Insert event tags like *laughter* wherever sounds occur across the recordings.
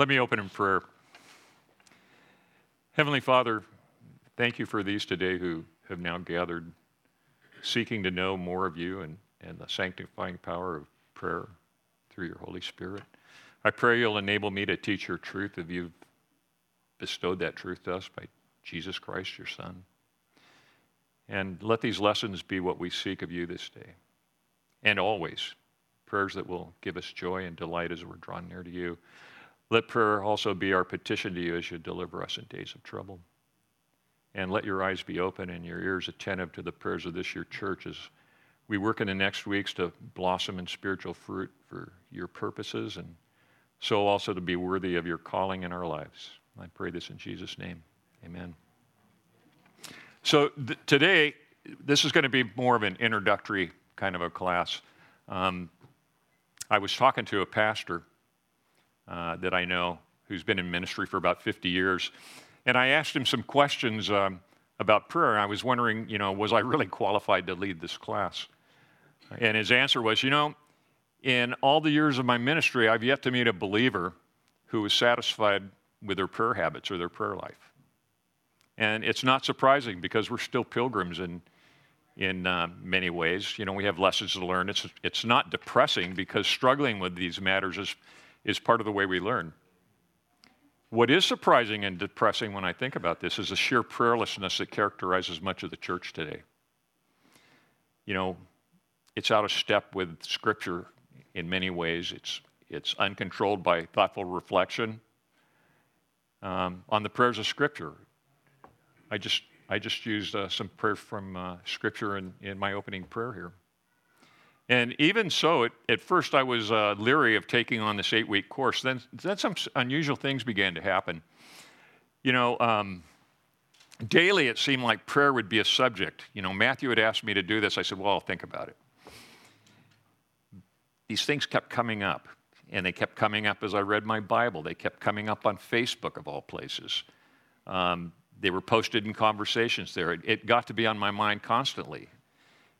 Let me open in prayer. Heavenly Father, thank you for these today who have now gathered seeking to know more of you and, and the sanctifying power of prayer through your Holy Spirit. I pray you'll enable me to teach your truth if you've bestowed that truth to us by Jesus Christ, your Son. And let these lessons be what we seek of you this day and always. Prayers that will give us joy and delight as we're drawn near to you. Let prayer also be our petition to you as you deliver us in days of trouble. And let your eyes be open and your ears attentive to the prayers of this your church as we work in the next weeks to blossom in spiritual fruit for your purposes and so also to be worthy of your calling in our lives. I pray this in Jesus' name. Amen. So th- today, this is going to be more of an introductory kind of a class. Um, I was talking to a pastor uh, that I know who's been in ministry for about 50 years, and I asked him some questions um, about prayer. I was wondering, you know, was I really qualified to lead this class? And his answer was, you know, in all the years of my ministry, I've yet to meet a believer who was satisfied with their prayer habits or their prayer life. And it's not surprising because we're still pilgrims in, in uh, many ways. You know, we have lessons to learn. It's, it's not depressing because struggling with these matters is, is part of the way we learn. What is surprising and depressing when I think about this is the sheer prayerlessness that characterizes much of the church today. You know, it's out of step with Scripture in many ways. It's, it's uncontrolled by thoughtful reflection um, on the prayers of Scripture. I just, I just used uh, some prayer from uh, Scripture in, in my opening prayer here. And even so, it, at first I was uh, leery of taking on this eight week course. Then, then some unusual things began to happen. You know, um, daily it seemed like prayer would be a subject. You know, Matthew had asked me to do this. I said, well, I'll think about it. These things kept coming up. And they kept coming up as I read my Bible. They kept coming up on Facebook, of all places. Um, they were posted in conversations there. It, it, got to be on my mind constantly.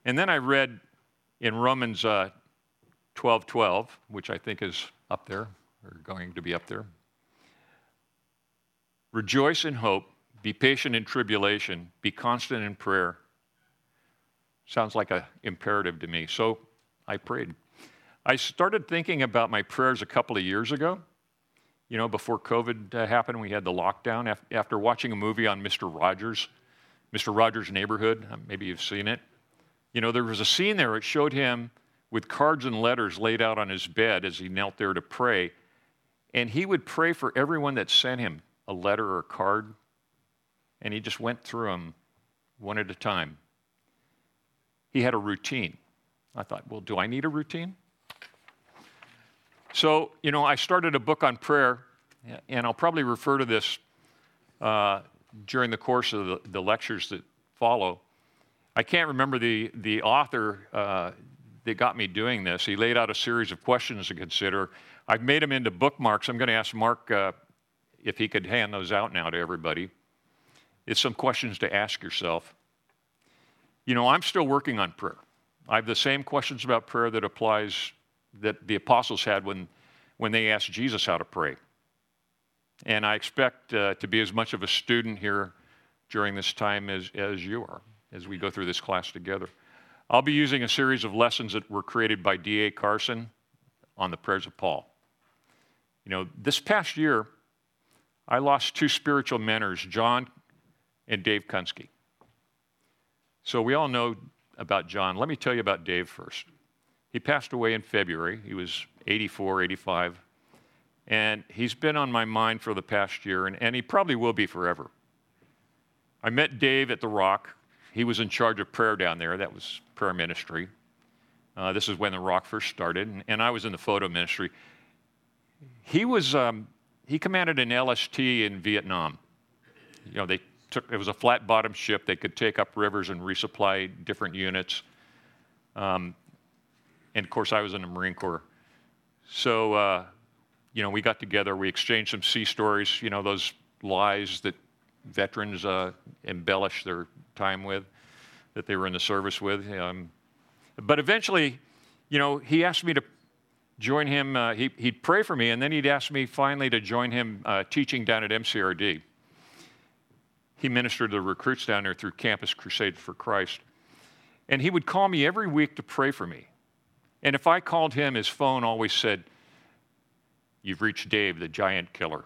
And then I read in Romans uh, 12 12, which I think is up there, or going to be up there. Rejoice in hope, be patient in tribulation, be constant in prayer. Sounds like an imperative to me. So I prayed. I started thinking about my prayers a couple of years ago. You know, before COVID uh, happened, we had the lockdown. After watching a movie on Mr. Rogers, Mr. Rogers' Neighborhood, uh, maybe you've seen it. You know, there was a scene there, it showed him with cards and letters laid out on his bed as he knelt there to pray. And he would pray for everyone that sent him a letter or a card. And he just went through them one at a time. He had a routine. I thought, well, do I need a routine? So, you know, I started a book on prayer, and I'll probably refer to this uh, during the course of the, the, lectures that follow. I can't remember the, the author uh, that got me doing this. He laid out a series of questions to consider. I've made them into bookmarks. I'm going to ask Mark uh, if he could hand those out now to everybody. It's some questions to ask yourself. You know, I'm still working on prayer. I have the same questions about prayer that applies that the apostles had when, when they asked Jesus how to pray. And I expect uh, to be as much of a student here during this time as, as you are, as we go through this class together. I'll be using a series of lessons that were created by D.A. Carson on the prayers of Paul. You know, this past year, I lost two spiritual mentors, John and Dave Kunsky. So we all know about John. Let me tell you about Dave first. He passed away in February. He was 84, 85. And he's been on my mind for the past year, and, and he probably will be forever. I met Dave at The Rock. He was in charge of prayer down there. That was prayer ministry. Uh, this is when The Rock first started, and, and, I was in the photo ministry. He was, um, he commanded an LST in Vietnam. You know, they took, it was a flat bottom ship. They could take up rivers and resupply different units. Um, and of course, I was in the Marine Corps. So, uh, you know, we got together, we exchanged some sea stories, you know, those lies that veterans uh, embellish their time with, that they were in the service with. Um, but eventually, you know, he asked me to join him. Uh, he, would pray for me, and then he'd ask me finally to join him uh, teaching down at MCRD. He ministered to the recruits down there through Campus Crusade for Christ. And he would call me every week to pray for me. And if I called him, his phone always said, You've reached Dave, the giant killer.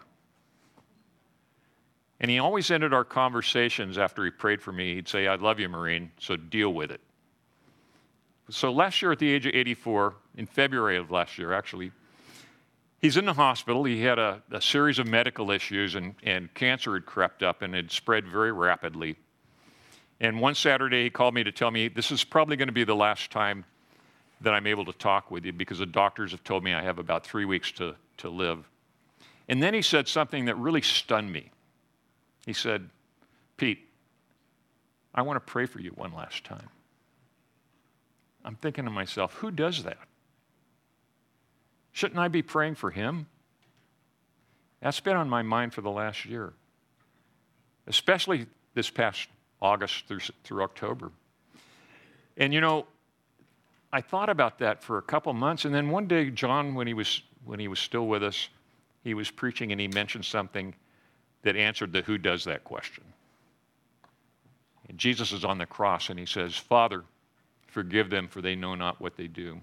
And he always ended our conversations after he prayed for me. He'd say, I love you, Marine, so deal with it. So last year, at the age of 84, in February of last year, actually, he's in the hospital. He had a, a series of medical issues, and, and cancer had crept up and had spread very rapidly. And one Saturday, he called me to tell me, This is probably going to be the last time that I'm able to talk with you because the doctors have told me I have about three weeks to, to live. And then he said something that really stunned me. He said, Pete, I want to pray for you one last time. I'm thinking to myself, who does that? Shouldn't I be praying for him? That's been on my mind for the last year, especially this past August through, through October. And you know, I thought about that for a couple months, and then one day, John, when he was when he was still with us, he was preaching and he mentioned something that answered the who does that question. And Jesus is on the cross and he says, Father, forgive them for they know not what they do.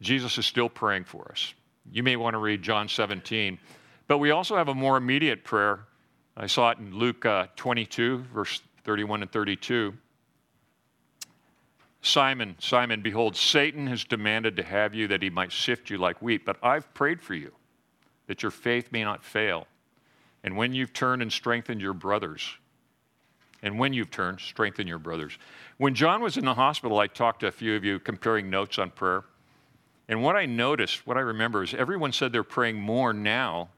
Jesus is still praying for us. You may want to read John 17, but we also have a more immediate prayer. I saw it in Luke uh, 22, verse 31 and 32. Simon, Simon, behold, Satan has demanded to have you that he might sift you like wheat, but I've prayed for you that your faith may not fail. And when you've turned and strengthened your brothers, and when you've turned, strengthen your brothers. When John was in the hospital, I talked to a few of you comparing notes on prayer. And what I noticed, what I remember, is everyone said they're praying more now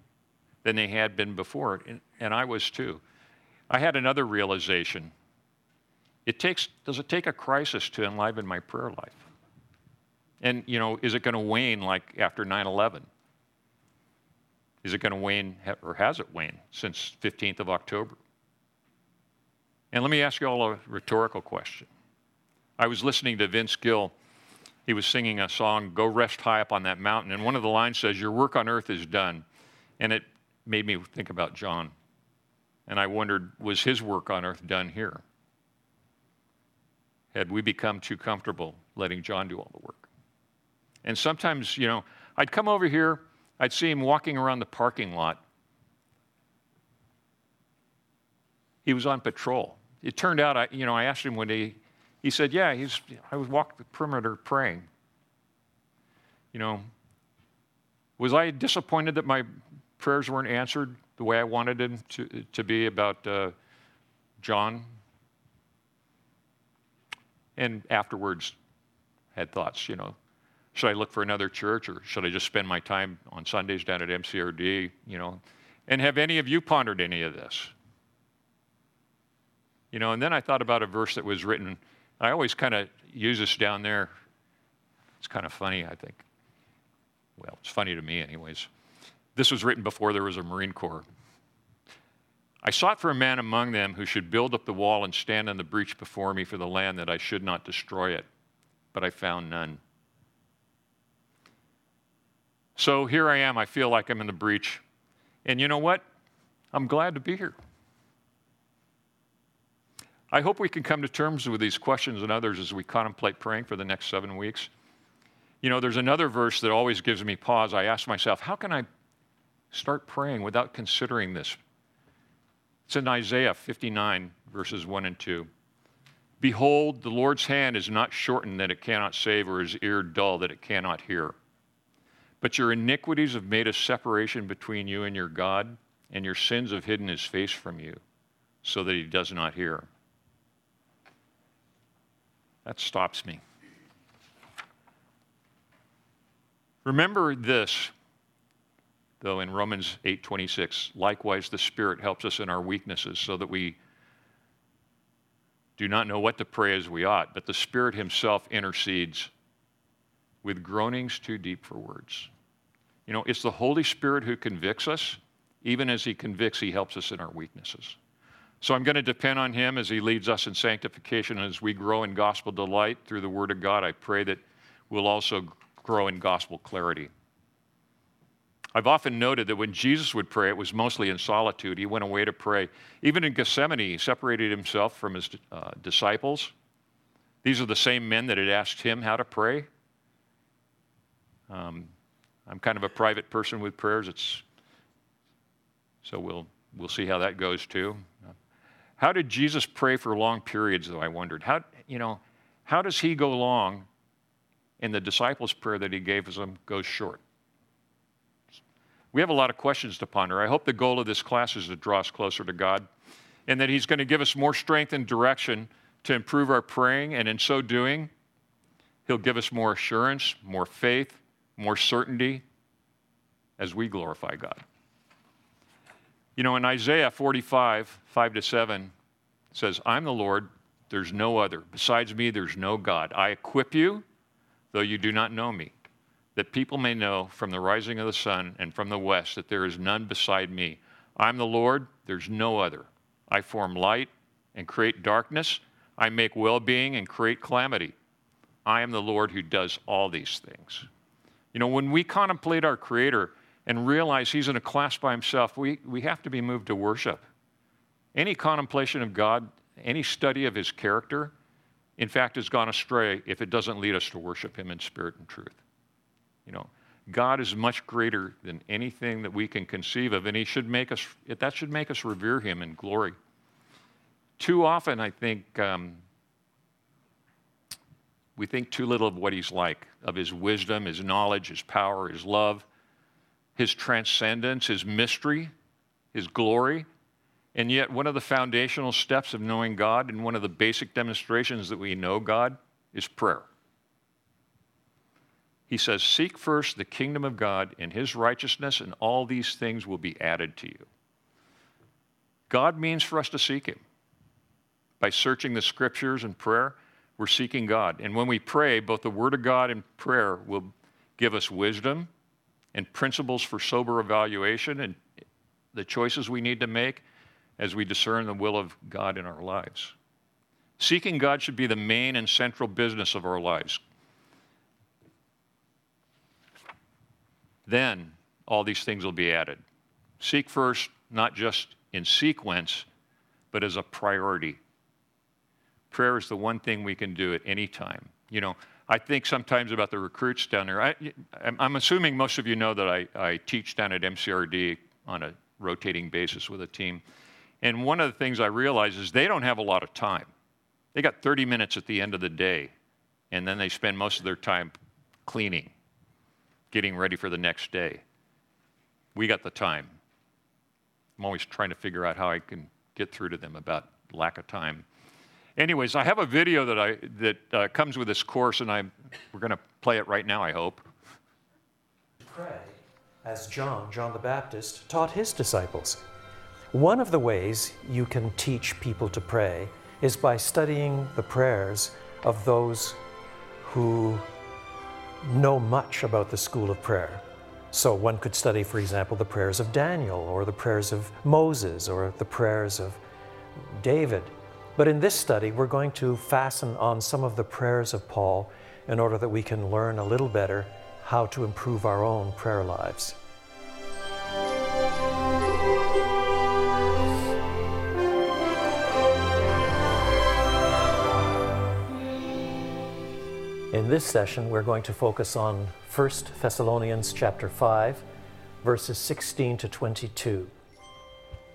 than they had been before. And, and I was too. I had another realization it takes, does it take a crisis to enliven my prayer life? And, you know, is it going to wane like after 9 11? Is it going to wane, or has it waned since 15th of October? And let me ask you all a rhetorical question. I was listening to Vince Gill. He was singing a song, Go Rest High Up on That Mountain. And one of the lines says, Your work on earth is done. And it made me think about John. And I wondered, was his work on earth done here? had we become too comfortable letting John do all the work. And sometimes, you know, I'd come over here, I'd see him walking around the parking lot. He was on patrol. It turned out, I, you know, I asked him one day, he said, Yeah, he's, I would walk the perimeter praying. You know, was I disappointed that my prayers weren't answered the way I wanted them to, to be about uh, John and afterwards had thoughts, you know, should I look for another church or should I just spend my time on Sundays down at MCRD, you know? And have any of you pondered any of this? You know, and then I thought about a verse that was written. I always kind of use this down there. It's kind of funny, I think. Well, it's funny to me, anyways. This was written before there was a Marine Corps. I sought for a man among them who should build up the wall and stand on the breach before me for the land that I should not destroy it, but I found none. So here I am. I feel like I'm in the breach. And you know what? I'm glad to be here. I hope we can come to terms with these questions and others as we contemplate praying for the next seven weeks. You know, there's another verse that always gives me pause. I ask myself, how can I start praying without considering this it's in Isaiah 59, verses 1 and 2. Behold, the Lord's hand is not shortened that it cannot save, or his ear dull that it cannot hear. But your iniquities have made a separation between you and your God, and your sins have hidden his face from you, so that he does not hear. That stops me. Remember this though in Romans 8:26, likewise the Spirit helps us in our weaknesses so that we do not know what to pray as we ought, but the Spirit himself intercedes with groanings too deep for words. You know, it's the Holy Spirit who convicts us. Even as he convicts, he helps us in our weaknesses. So I'm going to depend on him as he leads us in sanctification and as we grow in gospel delight through the word of God. I pray that we'll also grow in gospel clarity. I've often noted that when Jesus would pray, it was mostly in solitude. He went away to pray. Even in Gethsemane, he separated himself from his uh, disciples. These are the same men that had asked him how to pray. Um, I'm kind of a private person with prayers. It's so we'll we'll see how that goes too. How did Jesus pray for long periods? Though I wondered how you know how does he go long, and the disciples' prayer that he gave them goes short. We have a lot of questions to ponder. I hope the goal of this class is to draw us closer to God, and that He's going to give us more strength and direction to improve our praying, and in so doing, He'll give us more assurance, more faith, more certainty as we glorify God. You know, in Isaiah 45, 5 to 7, says, I'm the Lord, there's no other. Besides me, there's no God. I equip you, though you do not know me, that people may know from the rising of the sun and from the west that there is none beside me. I'm the Lord, there's no other. I form light and create darkness. I make well being and create calamity. I am the Lord who does all these things. You know, when we contemplate our Creator and realize He's in a class by Himself, we, we have to be moved to worship. Any contemplation of God, any study of His character, in fact, has gone astray if it doesn't lead us to worship Him in spirit and truth. You know, God is much greater than anything that we can conceive of, and He should make us, that should make us revere Him in glory. Too often, I think, um, we think too little of what he's like, of his wisdom, his knowledge, his power, his love, his transcendence, his mystery, his glory. And yet, one of the foundational steps of knowing God and one of the basic demonstrations that we know God is prayer. He says, Seek first the kingdom of God and his righteousness, and all these things will be added to you. God means for us to seek him by searching the scriptures and prayer we're seeking God. And when we pray, both the Word of God and prayer will give us wisdom and principles for sober evaluation and the choices we need to make as we discern the will of God in our lives. Seeking God should be the main and central business of our lives. Then all these things will be added. Seek first, not just in sequence, but as a priority prayer is the one thing we can do at any time. You know, I think sometimes about the recruits down there. I, am assuming most of you know that I, I teach down at MCRD on a rotating basis with a team. And one of the things I realize is they don't have a lot of time. They got 30 minutes at the end of the day, and then they spend most of their time cleaning, getting ready for the next day. We got the time. I'm always trying to figure out how I can get through to them about lack of time. Anyways, I have a video that, I, that uh, comes with this course, and I'm, we're going to play it right now, I hope. Pray, as John, John the Baptist, taught his disciples. One of the ways you can teach people to pray is by studying the prayers of those who know much about the school of prayer. So one could study, for example, the prayers of Daniel, or the prayers of Moses, or the prayers of David. But in this study, we're going to fasten on some of the prayers of Paul in order that we can learn a little better how to improve our own prayer lives. In this session, we're going to focus on 1 Thessalonians chapter 5, verses 16 to 22.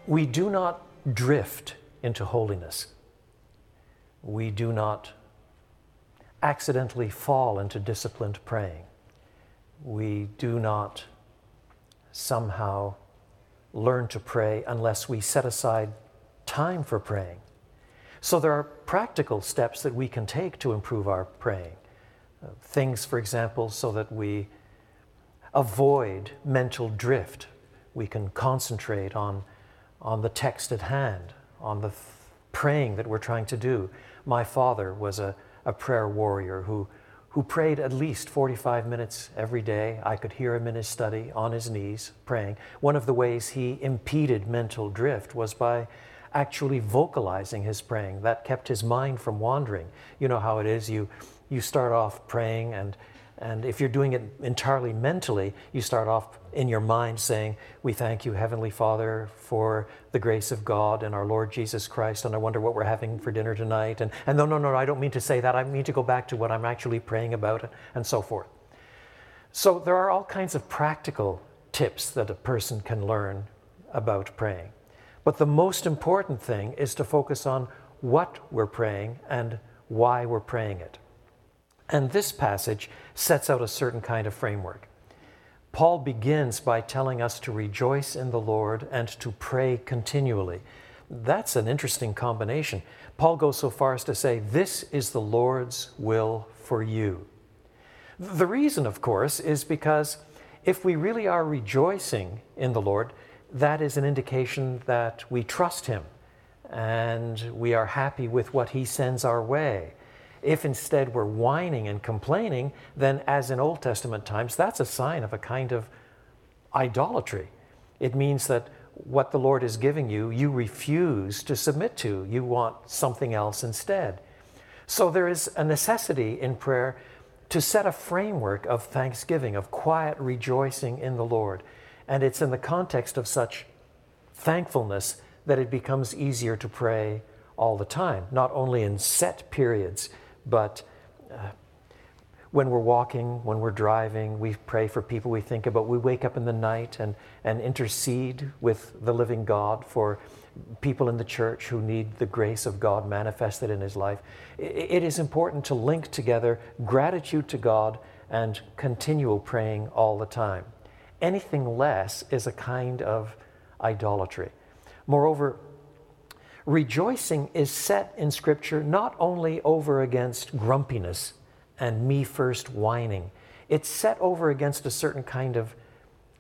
We do not drift into holiness we do not accidentally fall into disciplined praying. We do not somehow learn to pray unless we set aside time for praying. So there are practical steps that we can take to improve our praying. Uh, things, for example, so that we avoid mental drift. We can concentrate on, on the text at hand, on the th- praying that we're trying to do. My father was a, a prayer warrior who, who prayed at least 45 minutes every day. I could hear him in his study on his knees praying. One of the ways he impeded mental drift was by actually vocalizing his praying. That kept his mind from wandering. You know how it is. You, you start off praying and, And if you're doing it entirely mentally, you start off in your mind saying, We thank you, Heavenly Father, for the grace of God and our Lord Jesus Christ. And I wonder what we're having for dinner tonight. And, and no, no, no, I don't mean to say that. I mean to go back to what I'm actually praying about and so forth. So there are all kinds of practical tips that a person can learn about praying. But the most important thing is to focus on what we're praying and why we're praying it. And this passage sets out a certain kind of framework. Paul begins by telling us to rejoice in the Lord and to pray continually. That's an interesting combination. Paul goes so far as to say, This is the Lord's will for you. The reason, of course, is because if we really are rejoicing in the Lord, that is an indication that we trust Him and we are happy with what He sends our way. If instead we're whining and complaining, then as in Old Testament times, that's a sign of a kind of idolatry. It means that what the Lord is giving you, you refuse to submit to. You want something else instead. So there is a necessity in prayer to set a framework of thanksgiving, of quiet rejoicing in the Lord. And it's in the context of such thankfulness that it becomes easier to pray all the time, not only in set periods but uh, when we're walking, when we're driving, we pray for people we think about. We wake up in the night and, and intercede with the living God for people in the church who need the grace of God manifested in his life. It is important to link together gratitude to God and continual praying all the time. Anything less is a kind of idolatry. Moreover, rejoicing is set in Scripture not only over against grumpiness and me first whining, it's set over against a certain kind of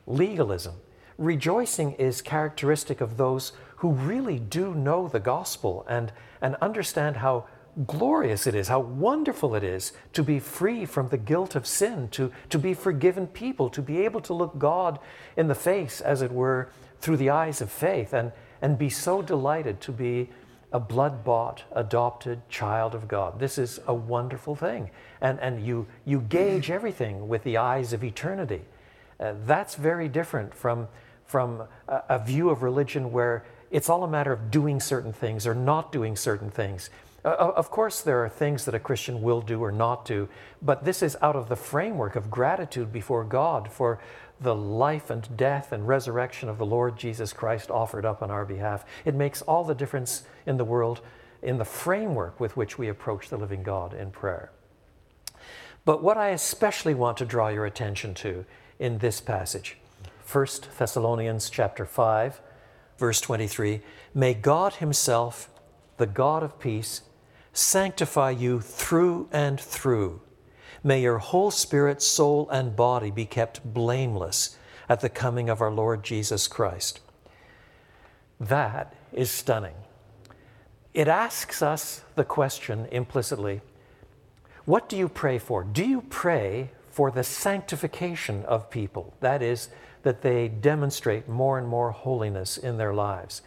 legalism. Rejoicing is characteristic of those who really do know the gospel and, and understand how glorious it is, how wonderful it is to be free from the guilt of sin, to, to be forgiven people, to be able to look God in the face, as it were, through the eyes of faith. And, and be so delighted to be a blood bought, adopted child of God. This is a wonderful thing. And, and you, you gauge everything with the eyes of eternity. Uh, that's very different from, from a, a, view of religion where it's all a matter of doing certain things or not doing certain things. Uh, of course, there are things that a Christian will do or not do, but this is out of the framework of gratitude before God for the life and death and resurrection of the Lord Jesus Christ offered up on our behalf. It makes all the difference in the world in the framework with which we approach the living God in prayer. But what I especially want to draw your attention to in this passage, 1 Thessalonians chapter 5, verse 23, may God himself, the God of peace, sanctify you through and through May your whole spirit, soul, and body be kept blameless at the coming of our Lord Jesus Christ. That is stunning. It asks us the question implicitly what do you pray for? Do you pray for the sanctification of people? That is, that they demonstrate more and more holiness in their lives.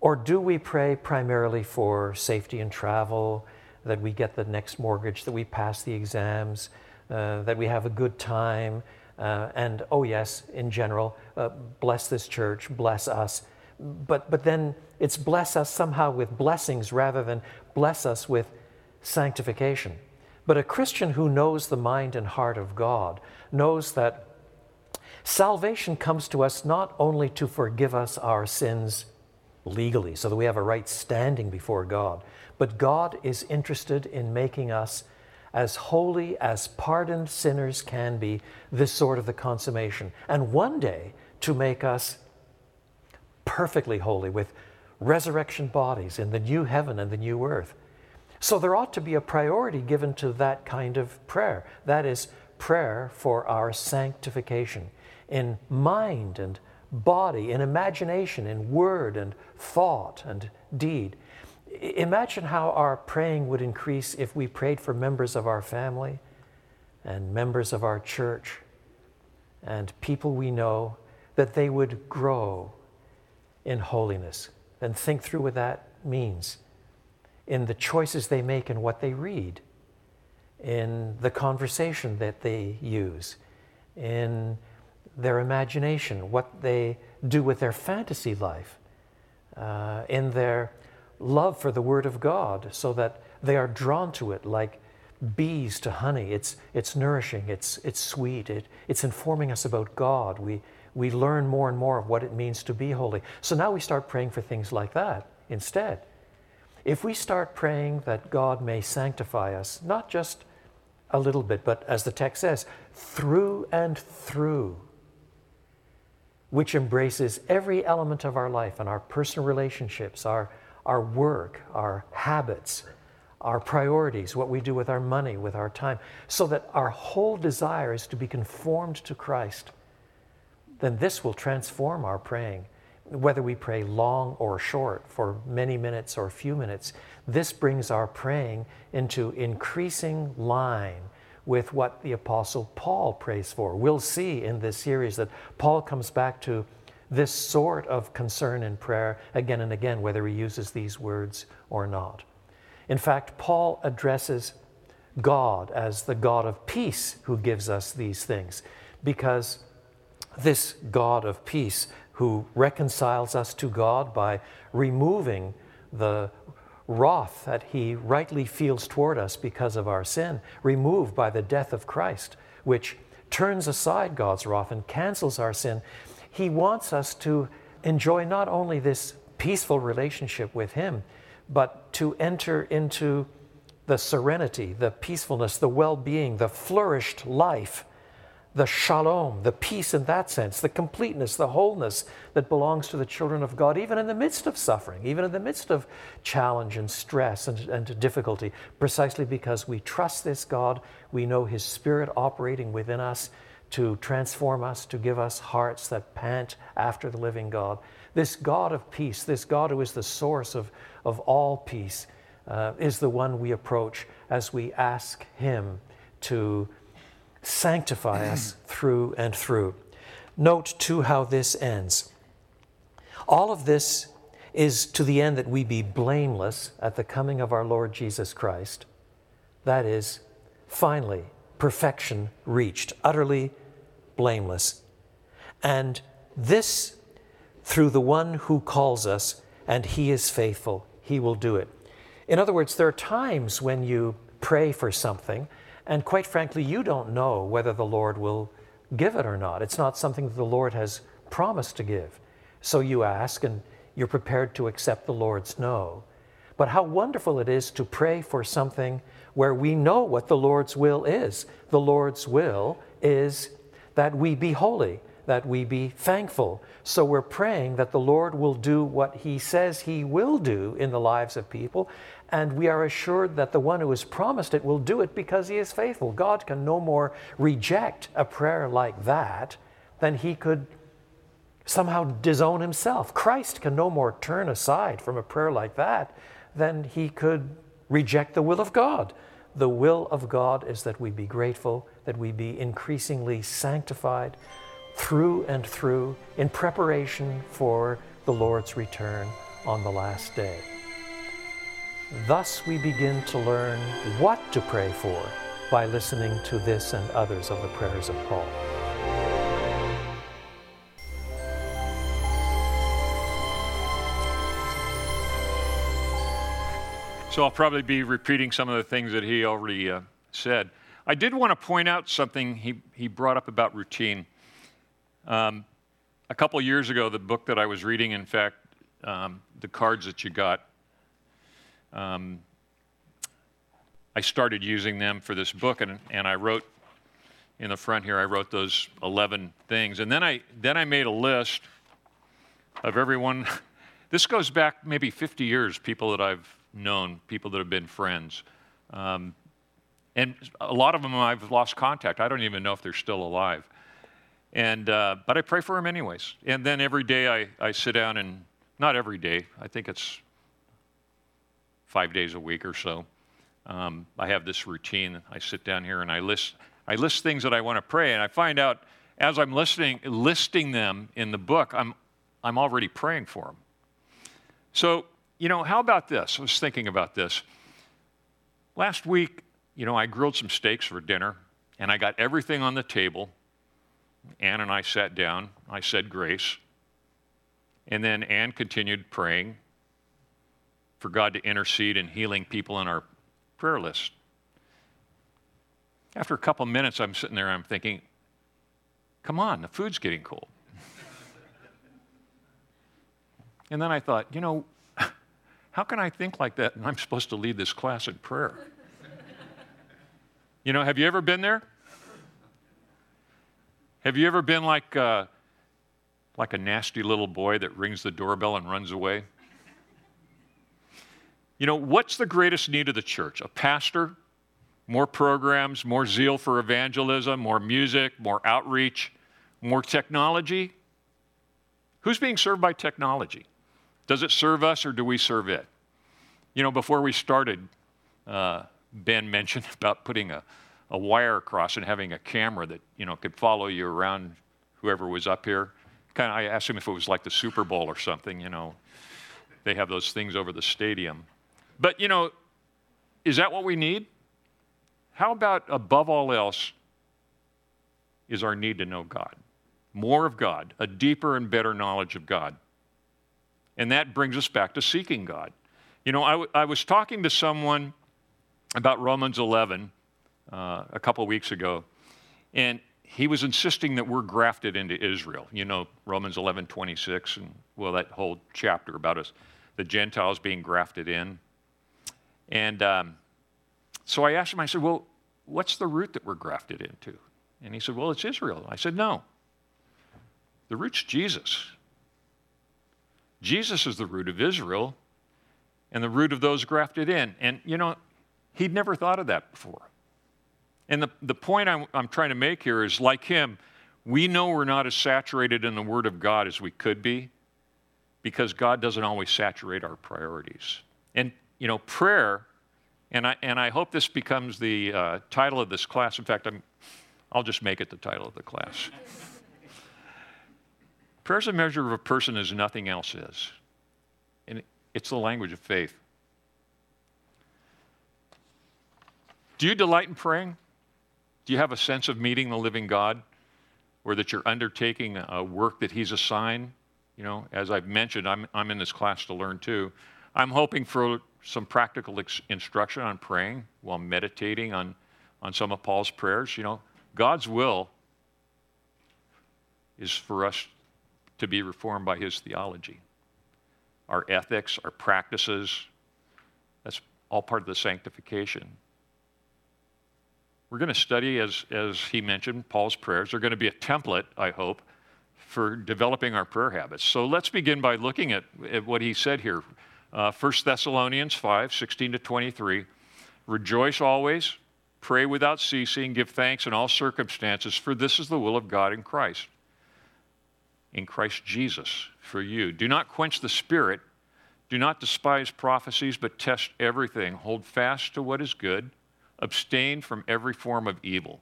Or do we pray primarily for safety in travel, that we get the next mortgage, that we pass the exams, uh, that we have a good time, uh, and oh, yes, in general, uh, bless this church, bless us. But, but then it's bless us somehow with blessings rather than bless us with sanctification. But a Christian who knows the mind and heart of God knows that salvation comes to us not only to forgive us our sins legally, so that we have a right standing before God, but God is interested in making us as holy as pardoned sinners can be, this sort of the consummation. And one day to make us perfectly holy with resurrection bodies in the new heaven and the new earth. So there ought to be a priority given to that kind of prayer. That is prayer for our sanctification in mind and body, in imagination, in word and thought and deed. Imagine how our praying would increase if we prayed for members of our family and members of our church and people we know, that they would grow in holiness. And think through what that means in the choices they make and what they read, in the conversation that they use, in their imagination, what they do with their fantasy life, uh, in their love for the Word of God, so that they are drawn to it like bees to honey. It's, it's nourishing, it's, it's sweet, it, it's informing us about God. We, we learn more and more of what it means to be holy. So now we start praying for things like that instead. If we start praying that God may sanctify us, not just a little bit, but as the text says, through and through, which embraces every element of our life and our personal relationships, our, our work, our habits, our priorities, what we do with our money, with our time, so that our whole desire is to be conformed to Christ, then this will transform our praying. Whether we pray long or short, for many minutes or a few minutes, this brings our praying into increasing line with what the Apostle Paul prays for. We'll see in this series that Paul comes back to this sort of concern in prayer again and again, whether he uses these words or not. In fact, Paul addresses God as the God of peace who gives us these things, because this God of peace who reconciles us to God by removing the wrath that he rightly feels toward us because of our sin, removed by the death of Christ, which turns aside God's wrath and cancels our sin. He wants us to enjoy not only this peaceful relationship with him, but to enter into the serenity, the peacefulness, the well being, the flourished life, the shalom, the peace in that sense, the completeness, the wholeness that belongs to the children of God, even in the midst of suffering, even in the midst of challenge and stress and, and difficulty, precisely because we trust this God, we know His Spirit operating within us to transform us, to give us hearts that pant after the living God. This God of peace, this God who is the source of, of all peace, uh, is the one we approach as we ask Him to sanctify us through and through. Note, too, how this ends. All of this is to the end that we be blameless at the coming of our Lord Jesus Christ. That is, finally, perfection reached, utterly blameless. And this through the one who calls us, and he is faithful. He will do it. In other words, there are times when you pray for something, and quite frankly, you don't know whether the Lord will give it or not. It's not something that the Lord has promised to give. So you ask, and you're prepared to accept the Lord's no. But how wonderful it is to pray for something where we know what the Lord's will is. The Lord's will is that we be holy, that we be thankful. So we're praying that the Lord will do what He says He will do in the lives of people, and we are assured that the one who has promised it will do it because He is faithful. God can no more reject a prayer like that than He could somehow disown Himself. Christ can no more turn aside from a prayer like that than He could reject the will of God. The will of God is that we be grateful, that we be increasingly sanctified through and through in preparation for the Lord's return on the last day. Thus, we begin to learn what to pray for by listening to this and others of the prayers of Paul. So I'll probably be repeating some of the things that he already uh, said. I did want to point out something he, he brought up about routine. Um, a couple years ago, the book that I was reading, in fact, um, the cards that you got, um, I started using them for this book, and, and I wrote in the front here, I wrote those 11 things. And then I, then I made a list of everyone. *laughs* This goes back maybe 50 years, people that I've known, people that have been friends. Um, and a lot of them I've lost contact. I don't even know if they're still alive. And, uh, but I pray for him anyways. And then every day I, I sit down and, not every day, I think it's five days a week or so. Um, I have this routine. I sit down here and I list, I list things that I want to pray. And I find out as I'm listening, listing them in the book, I'm, I'm already praying for them. So, you know, how about this? I was thinking about this. Last week, you know, I grilled some steaks for dinner, and I got everything on the table. Ann and I sat down. I said grace. And then Ann continued praying for God to intercede in healing people in our prayer list. After a couple minutes, I'm sitting there, I'm thinking, come on, the food's getting cold. *laughs* and then I thought, you know, *laughs* how can I think like that and I'm supposed to lead this class in prayer? *laughs* you know, have you ever been there? Have you ever been like, uh, like a nasty little boy that rings the doorbell and runs away? You know, what's the greatest need of the church? A pastor? More programs, more zeal for evangelism, more music, more outreach, more technology? Who's being served by technology? Does it serve us or do we serve it? You know, before we started, uh, Ben mentioned *laughs* about putting a, a wire across and having a camera that, you know, could follow you around whoever was up here. Kind of, I asked him if it was like the Super Bowl or something, you know. They have those things over the stadium. But, you know, is that what we need? How about above all else is our need to know God? More of God, a deeper and better knowledge of God. And that brings us back to seeking God. You know, I, w- I was talking to someone about Romans 11 uh, a couple weeks ago, and he was insisting that we're grafted into Israel. You know, Romans 11 26, and well, that whole chapter about us, the Gentiles being grafted in. And um, so I asked him, I said, Well, what's the root that we're grafted into? And he said, Well, it's Israel. I said, No. The root's Jesus. Jesus is the root of Israel and the root of those grafted in. And, you know, he'd never thought of that before. And the, the point I'm, I'm trying to make here is like him, we know we're not as saturated in the Word of God as we could be because God doesn't always saturate our priorities. And, you know, prayer, and I, and I hope this becomes the uh, title of this class. In fact, I'm, I'll just make it the title of the class. *laughs* Prayer is a measure of a person as nothing else is. And it's the language of faith. Do you delight in praying? Do you have a sense of meeting the living God? Or that you're undertaking a work that He's assigned? You know, as I've mentioned, I'm, I'm in this class to learn too. I'm hoping for some practical ex- instruction on praying while meditating on, on some of Paul's prayers. You know, God's will is for us to be reformed by his theology. Our ethics, our practices, that's all part of the sanctification. We're going to study, as, as he mentioned, Paul's prayers. They're going to be a template, I hope, for developing our prayer habits. So let's begin by looking at, at what he said here. Uh, 1 Thessalonians 5 16 to 23. Rejoice always, pray without ceasing, give thanks in all circumstances, for this is the will of God in Christ in Christ Jesus for you. Do not quench the Spirit. Do not despise prophecies, but test everything. Hold fast to what is good. Abstain from every form of evil.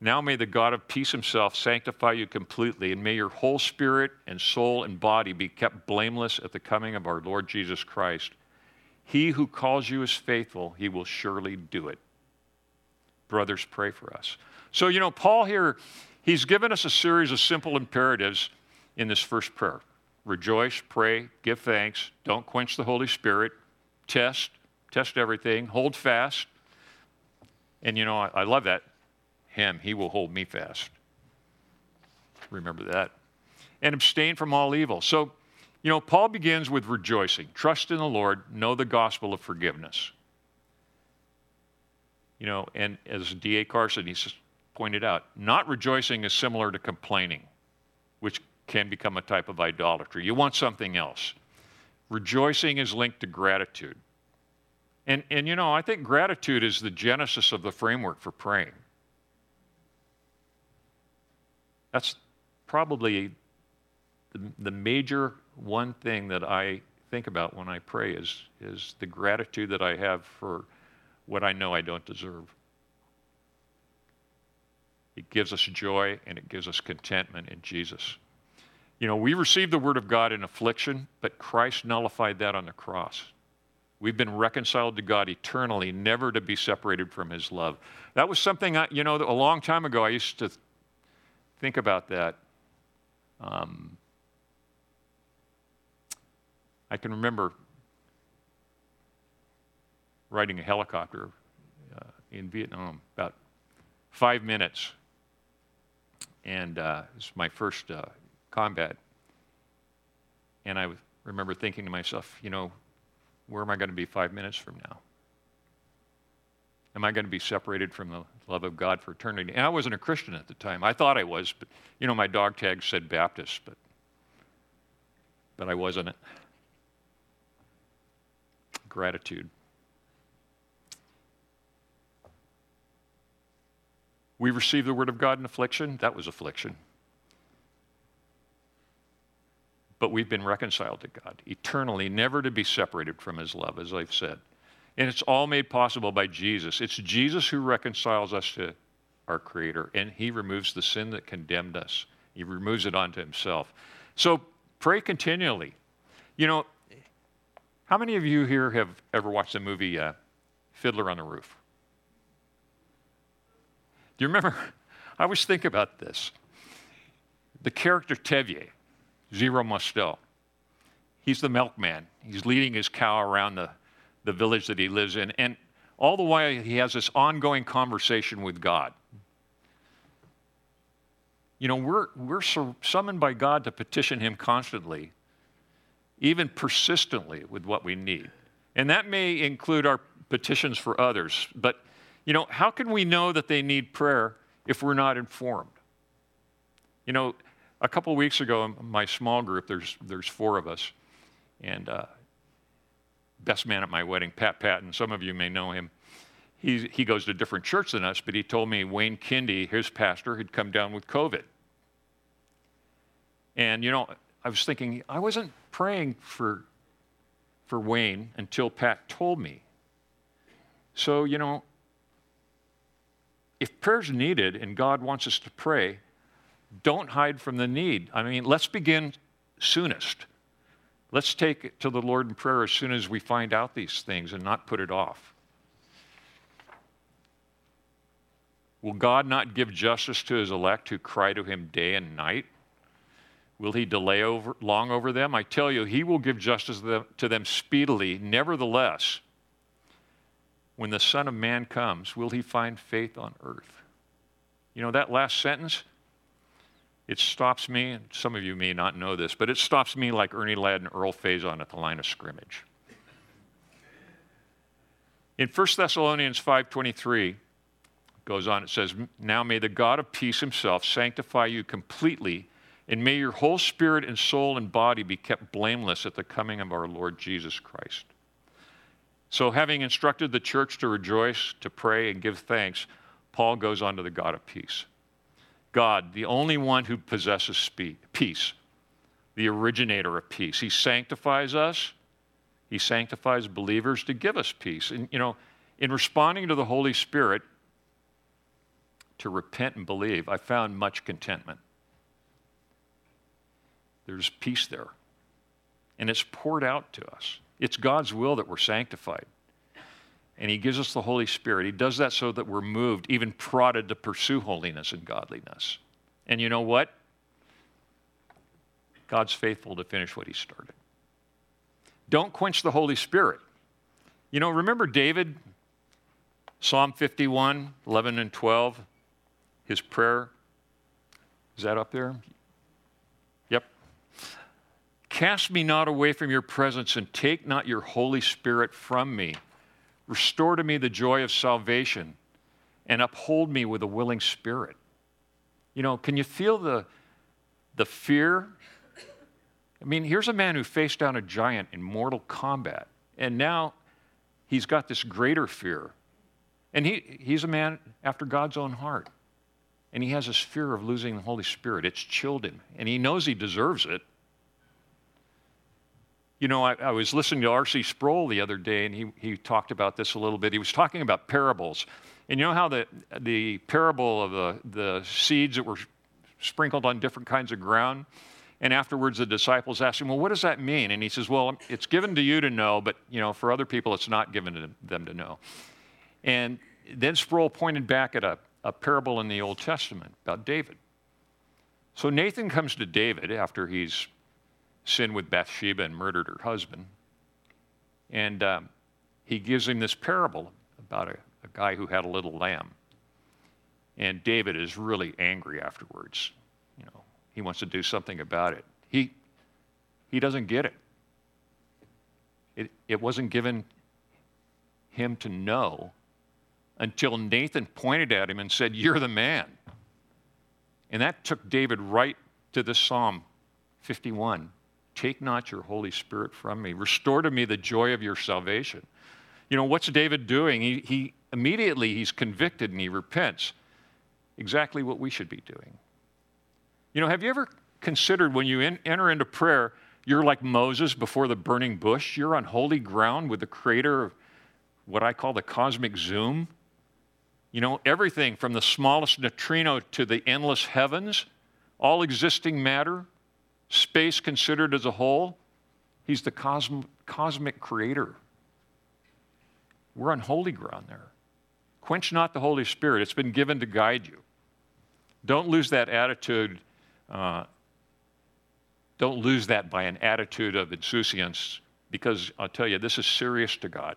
Now may the God of peace himself sanctify you completely, and may your whole spirit and soul and body be kept blameless at the coming of our Lord Jesus Christ. He who calls you is faithful, he will surely do it. Brothers, pray for us. So, you know, Paul here He's given us a series of simple imperatives in this first prayer rejoice, pray, give thanks, don't quench the Holy Spirit, test, test everything, hold fast. And you know, I, I love that. Him, he will hold me fast. Remember that. And abstain from all evil. So, you know, Paul begins with rejoicing. Trust in the Lord, know the gospel of forgiveness. You know, and as D.A. Carson, he says, pointed out, not rejoicing is similar to complaining, which can become a type of idolatry. You want something else. Rejoicing is linked to gratitude. And, and you know, I think gratitude is the genesis of the framework for praying. That's probably the, the major one thing that I think about when I pray is, is the gratitude that I have for what I know I don't deserve. It gives us joy and it gives us contentment in Jesus. You know, we receive the Word of God in affliction, but Christ nullified that on the cross. We've been reconciled to God eternally, never to be separated from His love. That was something, I, you know, a long time ago I used to think about that. Um, I can remember riding a helicopter uh, in Vietnam, about five minutes. And uh, it was my first uh, combat. And I remember thinking to myself, you know, where am I going to be five minutes from now? Am I going to be separated from the love of God for eternity? And I wasn't a Christian at the time. I thought I was, but you know, my dog tag said Baptist, but but I wasn't. Gratitude. We received the word of God in affliction. That was affliction. But we've been reconciled to God eternally, never to be separated from his love, as I've said. And it's all made possible by Jesus. It's Jesus who reconciles us to our Creator, and He removes the sin that condemned us. He removes it onto Himself. So pray continually. You know, how many of you here have ever watched the movie uh, Fiddler on the Roof? Do you remember? *laughs* I always think about this. The character Tevye, Zero Mostel, he's the milkman. He's leading his cow around the, the village that he lives in. And all the while, he has this ongoing conversation with God. You know, we're, we're summoned by God to petition Him constantly, even persistently with what we need. And that may include our petitions for others. But, you know, how can we know that they need prayer if we're not informed? You know, a couple weeks ago, my small group, there's, there's four of us, and uh, best man at my wedding, Pat Patton, some of you may know him. He, he goes to a different church than us, but he told me Wayne Kindy, his pastor, had come down with COVID. And, you know, I was thinking, I wasn't praying for, for Wayne until Pat told me. So, you know, if prayer's needed and God wants us to pray, don't hide from the need. I mean, let's begin soonest. Let's take it to the Lord in prayer as soon as we find out these things and not put it off. Will God not give justice to his elect who cry to him day and night? Will he delay over, long over them? I tell you, he will give justice to them, to them speedily. Nevertheless, when the Son of Man comes, will he find faith on earth? You know, that last sentence, it stops me, some of you may not know this, but it stops me like Ernie Ladd and Earl Faison at the line of scrimmage. In 1 Thessalonians 5:23 goes on it says now may the God of peace himself sanctify you completely and may your whole spirit and soul and body be kept blameless at the coming of our Lord Jesus Christ. So having instructed the church to rejoice, to pray and give thanks, Paul goes on to the God of peace. God, the only one who possesses peace, the originator of peace. He sanctifies us, He sanctifies believers to give us peace. And, you know, in responding to the Holy Spirit, to repent and believe, I found much contentment. There's peace there. And it's poured out to us. It's God's will that we're sanctified and He gives us the Holy Spirit. He does that so that we're moved, even prodded to pursue holiness and godliness. And you know what? God's faithful to finish what He started. Don't quench the Holy Spirit. You know, remember David, Psalm 51, 11 and 12, his prayer. Is that up there? Yep. Cast me not away from your presence and take not your Holy Spirit from me. Restore to me the joy of salvation and uphold me with a willing spirit. You know, can you feel the, the fear? I mean, here's a man who faced down a giant in mortal combat, and now he's got this greater fear. And he, he's a man after God's own heart. And he has this fear of losing the Holy Spirit. It's chilled him, and he knows he deserves it. You know, I, I was listening to R.C. Sproul the other day, and he, he talked about this a little bit. He was talking about parables. And you know how the, the parable of the, the seeds that were sprinkled on different kinds of ground? And afterwards, the disciples asked him, Well, what does that mean? And he says, Well, it's given to you to know, but you know, for other people, it's not given to them to know. And then Sproul pointed back at a, a parable in the Old Testament about David. So Nathan comes to David after he's sinned with Bathsheba and murdered her husband. And um, he gives him this parable about a, a guy who had a little lamb. And David is really angry afterwards. You know, he wants to do something about it. He, he doesn't get it. it. It wasn't given him to know until Nathan pointed at him and said, You're the man. And that took David right to the Psalm 51 Take not your Holy Spirit from me, restore to me the joy of your salvation. You know, what's David doing? He, he immediately he's convicted and he repents. Exactly what we should be doing. You know, have you ever considered when you in, enter into prayer, you're like Moses before the burning bush? You're on holy ground with the creator of what I call the cosmic zoom. You know, everything from the smallest neutrino to the endless heavens, all existing matter, space considered as a whole, he's the cosm- cosmic creator. We're on holy ground there. Quench not the Holy Spirit, it's been given to guide you. Don't lose that attitude. Uh, don't lose that by an attitude of insouciance, because I'll tell you, this is serious to God.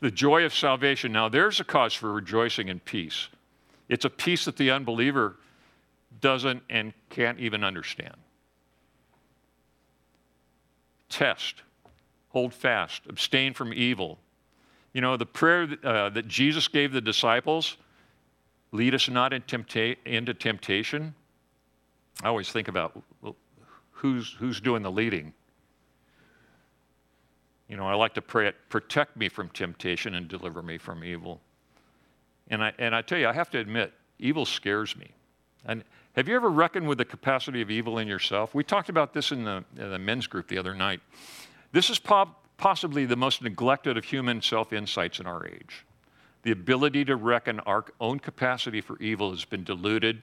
The joy of salvation. Now, there's a cause for rejoicing and peace. It's a peace that the unbeliever doesn't and can't even understand. Test, hold fast, abstain from evil. You know, the prayer uh, that Jesus gave the disciples lead us not in tempta- into temptation. I always think about who's, who's doing the leading. You know, I like to pray it, protect me from temptation and deliver me from evil. And I, and I tell you, I have to admit, evil scares me. And have you ever reckoned with the capacity of evil in yourself? We talked about this in the, in the men's group the other night. This is po- possibly the most neglected of human self insights in our age. The ability to reckon our own capacity for evil has been diluted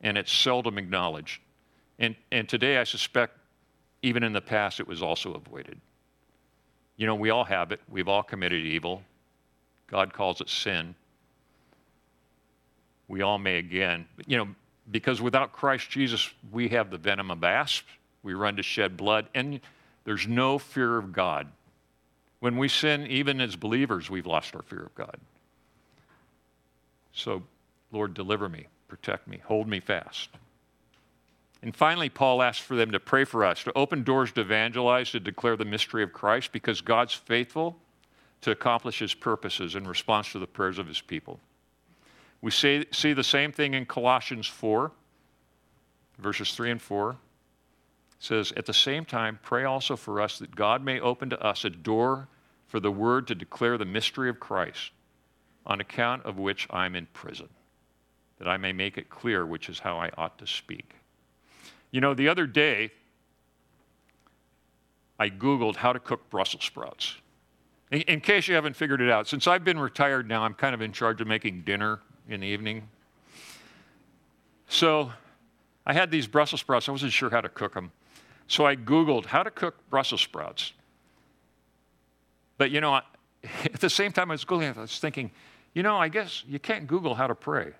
and it's seldom acknowledged. And, and today, I suspect, even in the past, it was also avoided. You know, we all have it. We've all committed evil. God calls it sin. We all may again. But, you know, because without Christ Jesus, we have the venom of asps. We run to shed blood, and there's no fear of God. When we sin, even as believers, we've lost our fear of God. So, Lord, deliver me, protect me, hold me fast. And finally, Paul asks for them to pray for us, to open doors to evangelize, to declare the mystery of Christ, because God's faithful to accomplish his purposes in response to the prayers of his people. We see, see the same thing in Colossians 4, verses 3 and 4. It says, At the same time, pray also for us that God may open to us a door for the word to declare the mystery of Christ, on account of which I'm in prison, that I may make it clear which is how I ought to speak. You know, the other day, I Googled how to cook Brussels sprouts. In, in, case you haven't figured it out, since I've been retired now, I'm kind of in charge of making dinner in the evening. So I had these Brussels sprouts. I wasn't sure how to cook them. So I Googled how to cook Brussels sprouts. But you know, *laughs* at the same time I was Googling, I was thinking, you know, I guess you can't Google how to pray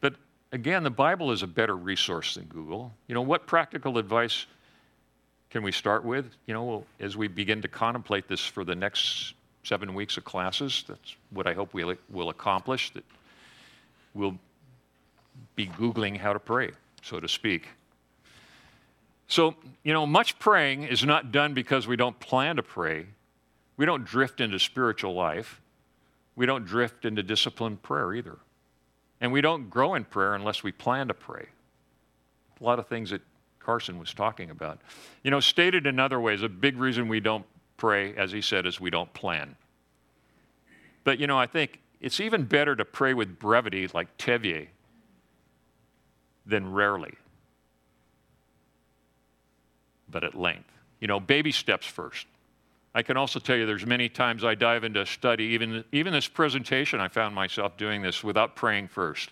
But again, the Bible is a better resource than Google. You know, what practical advice can we start with? You know, as we begin to contemplate this for the next seven weeks of classes, that's what I hope we'll, we'll accomplish, that we'll be Googling how to pray, so to speak. So, you know, much praying is not done because we don't plan to pray. We don't drift into spiritual life. We don't drift into disciplined prayer either. And we don't grow in prayer unless we plan to pray. A lot of things that Carson was talking about. You know, stated in other ways, a big reason we don't pray, as he said, as we don't plan. But, you know, I think it's even better to pray with brevity like Tevye than rarely, but at length. You know, baby steps first. I can also tell you there's many times I dive into a study, even, even this presentation, I found myself doing this without praying first.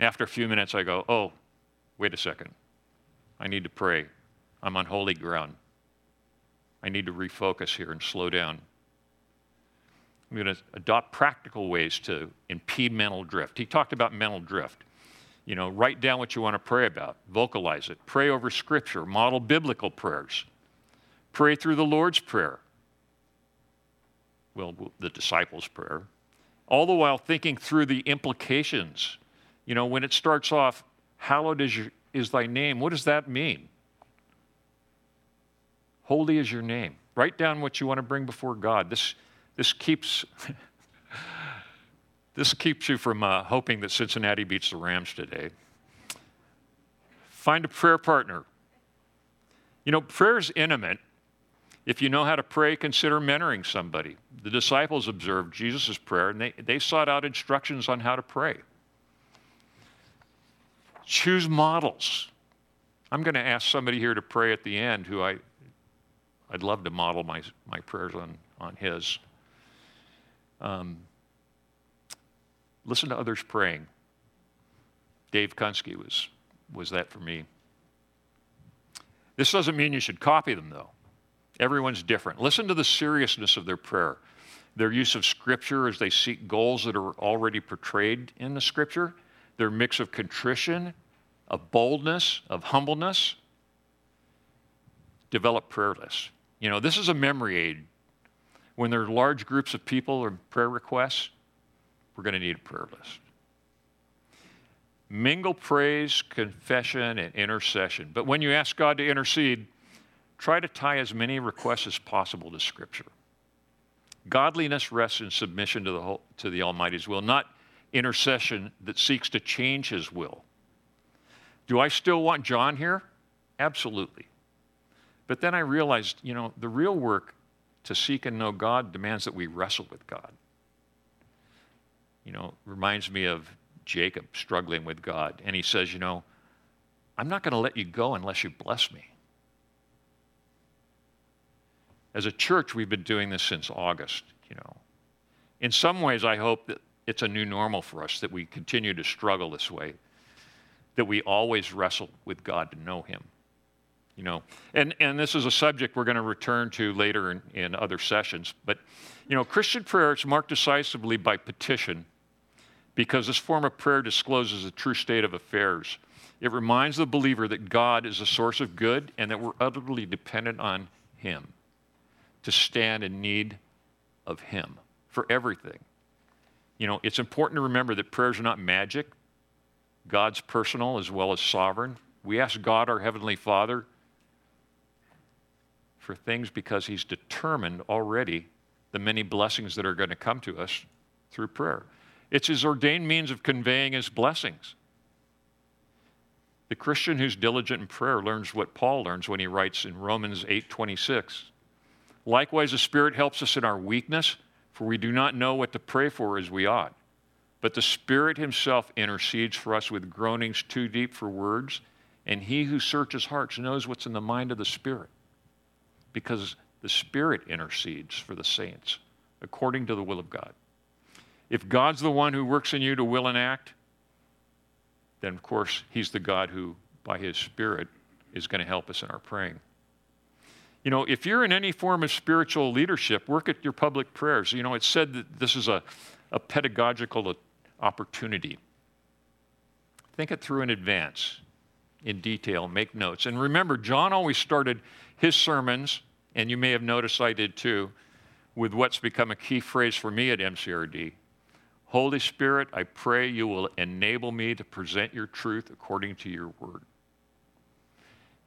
After a few minutes, I go, oh, wait a second. I need to pray. I'm on holy ground. I need to refocus here and slow down. I'm going to adopt practical ways to impede mental drift. He talked about mental drift. You know, write down what you want to pray about, vocalize it, pray over scripture, model biblical prayers, pray through the Lord's Prayer, well, the disciples' prayer, all the while thinking through the implications. You know, when it starts off, hallowed is, your, is thy name, what does that mean? Holy is your name. Write down what you want to bring before God. This, this keeps. *laughs* this keeps you from uh, hoping that Cincinnati beats the Rams today. Find a prayer partner. You know, prayer is intimate. If you know how to pray, consider mentoring somebody. The disciples observed Jesus' prayer and they, they sought out instructions on how to pray. Choose models. I'm going to ask somebody here to pray at the end who I, I'd love to model my, my prayers on, on his. Um, listen to others praying. Dave Kunsky was, was that for me. This doesn't mean you should copy them, though. Everyone's different. Listen to the seriousness of their prayer, their use of Scripture as they seek goals that are already portrayed in the Scripture, their mix of contrition, of boldness, of humbleness. Develop prayer lists. You know, this is a memory aid when there are large groups of people or prayer requests, we're going to need a prayer list. Mingle praise, confession, and intercession. But when you ask God to intercede, try to tie as many requests as possible to Scripture. Godliness rests in submission to the, whole, to the Almighty's will, not intercession that seeks to change His will. Do I still want John here? Absolutely. But then I realized, you know, the real work to seek and know God demands that we wrestle with God. You know, reminds me of Jacob struggling with God. And he says, You know, I'm not going to let you go unless you bless me. As a church, we've been doing this since August, you know. In some ways, I hope that it's a new normal for us, that we continue to struggle this way, that we always wrestle with God to know Him you know. And and this is a subject we're going to return to later in, in other sessions but you know christian prayer is marked decisively by petition because this form of prayer discloses the true state of affairs. It reminds the believer that god is a source of good and that we're utterly dependent on him to stand in need of him for everything. You know it's important to remember that prayers are not magic. God's personal as well as sovereign. We ask god our heavenly father for things because He's determined already the many blessings that are going to come to us through prayer. It's His ordained means of conveying His blessings. The Christian who's diligent in prayer learns what Paul learns when he writes in Romans 8:26. Likewise the Spirit helps us in our weakness, for we do not know what to pray for as we ought. But the Spirit himself intercedes for us with groanings too deep for words, and he who searches hearts knows what's in the mind of the Spirit because the Spirit intercedes for the saints according to the will of God. If God's the one who works in you to will and act, then of course He's the God who, by His Spirit, is going to help us in our praying. You know, if you're in any form of spiritual leadership, work at your public prayers. You know, it's said that this is a, a pedagogical opportunity. Think it through in advance, in detail, make notes. And remember, John always started his sermons, and you may have noticed I did too, with what's become a key phrase for me at MCRD Holy Spirit, I pray you will enable me to present your truth according to your word.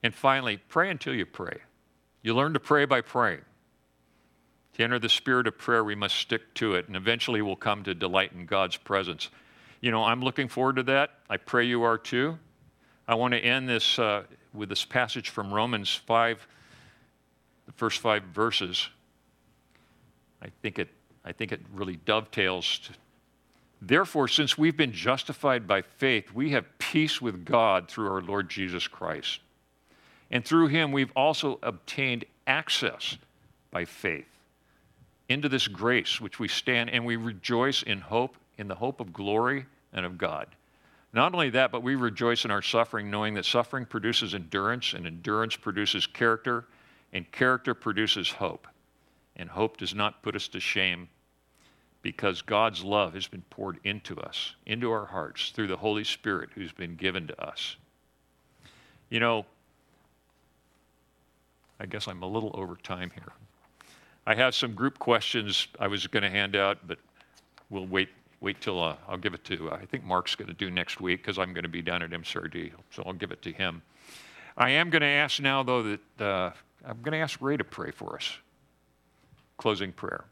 And finally, pray until you pray. You learn to pray by praying. To enter the spirit of prayer, we must stick to it, and eventually we'll come to delight in God's presence. You know, I'm looking forward to that. I pray you are too. I want to end this uh, with this passage from Romans 5 the first five verses, I think it, I think it really dovetails. To, Therefore, since we've been justified by faith, we have peace with God through our Lord Jesus Christ. And through him, we've also obtained access by faith into this grace which we stand and we rejoice in hope, in the hope of glory and of God. Not only that, but we rejoice in our suffering, knowing that suffering produces endurance, and endurance produces character, and character produces hope. And hope does not put us to shame because God's love has been poured into us, into our hearts, through the Holy Spirit who's been given to us. You know, I guess I'm a little over time here. I have some group questions I was going to hand out, but we'll wait wait till uh, I'll give it to, uh, I think Mark's going to do next week because I'm going to be down at MCRD, so I'll give it to him. I am going to ask now, though, that uh, I'm going to ask Ray to pray for us. Closing prayer.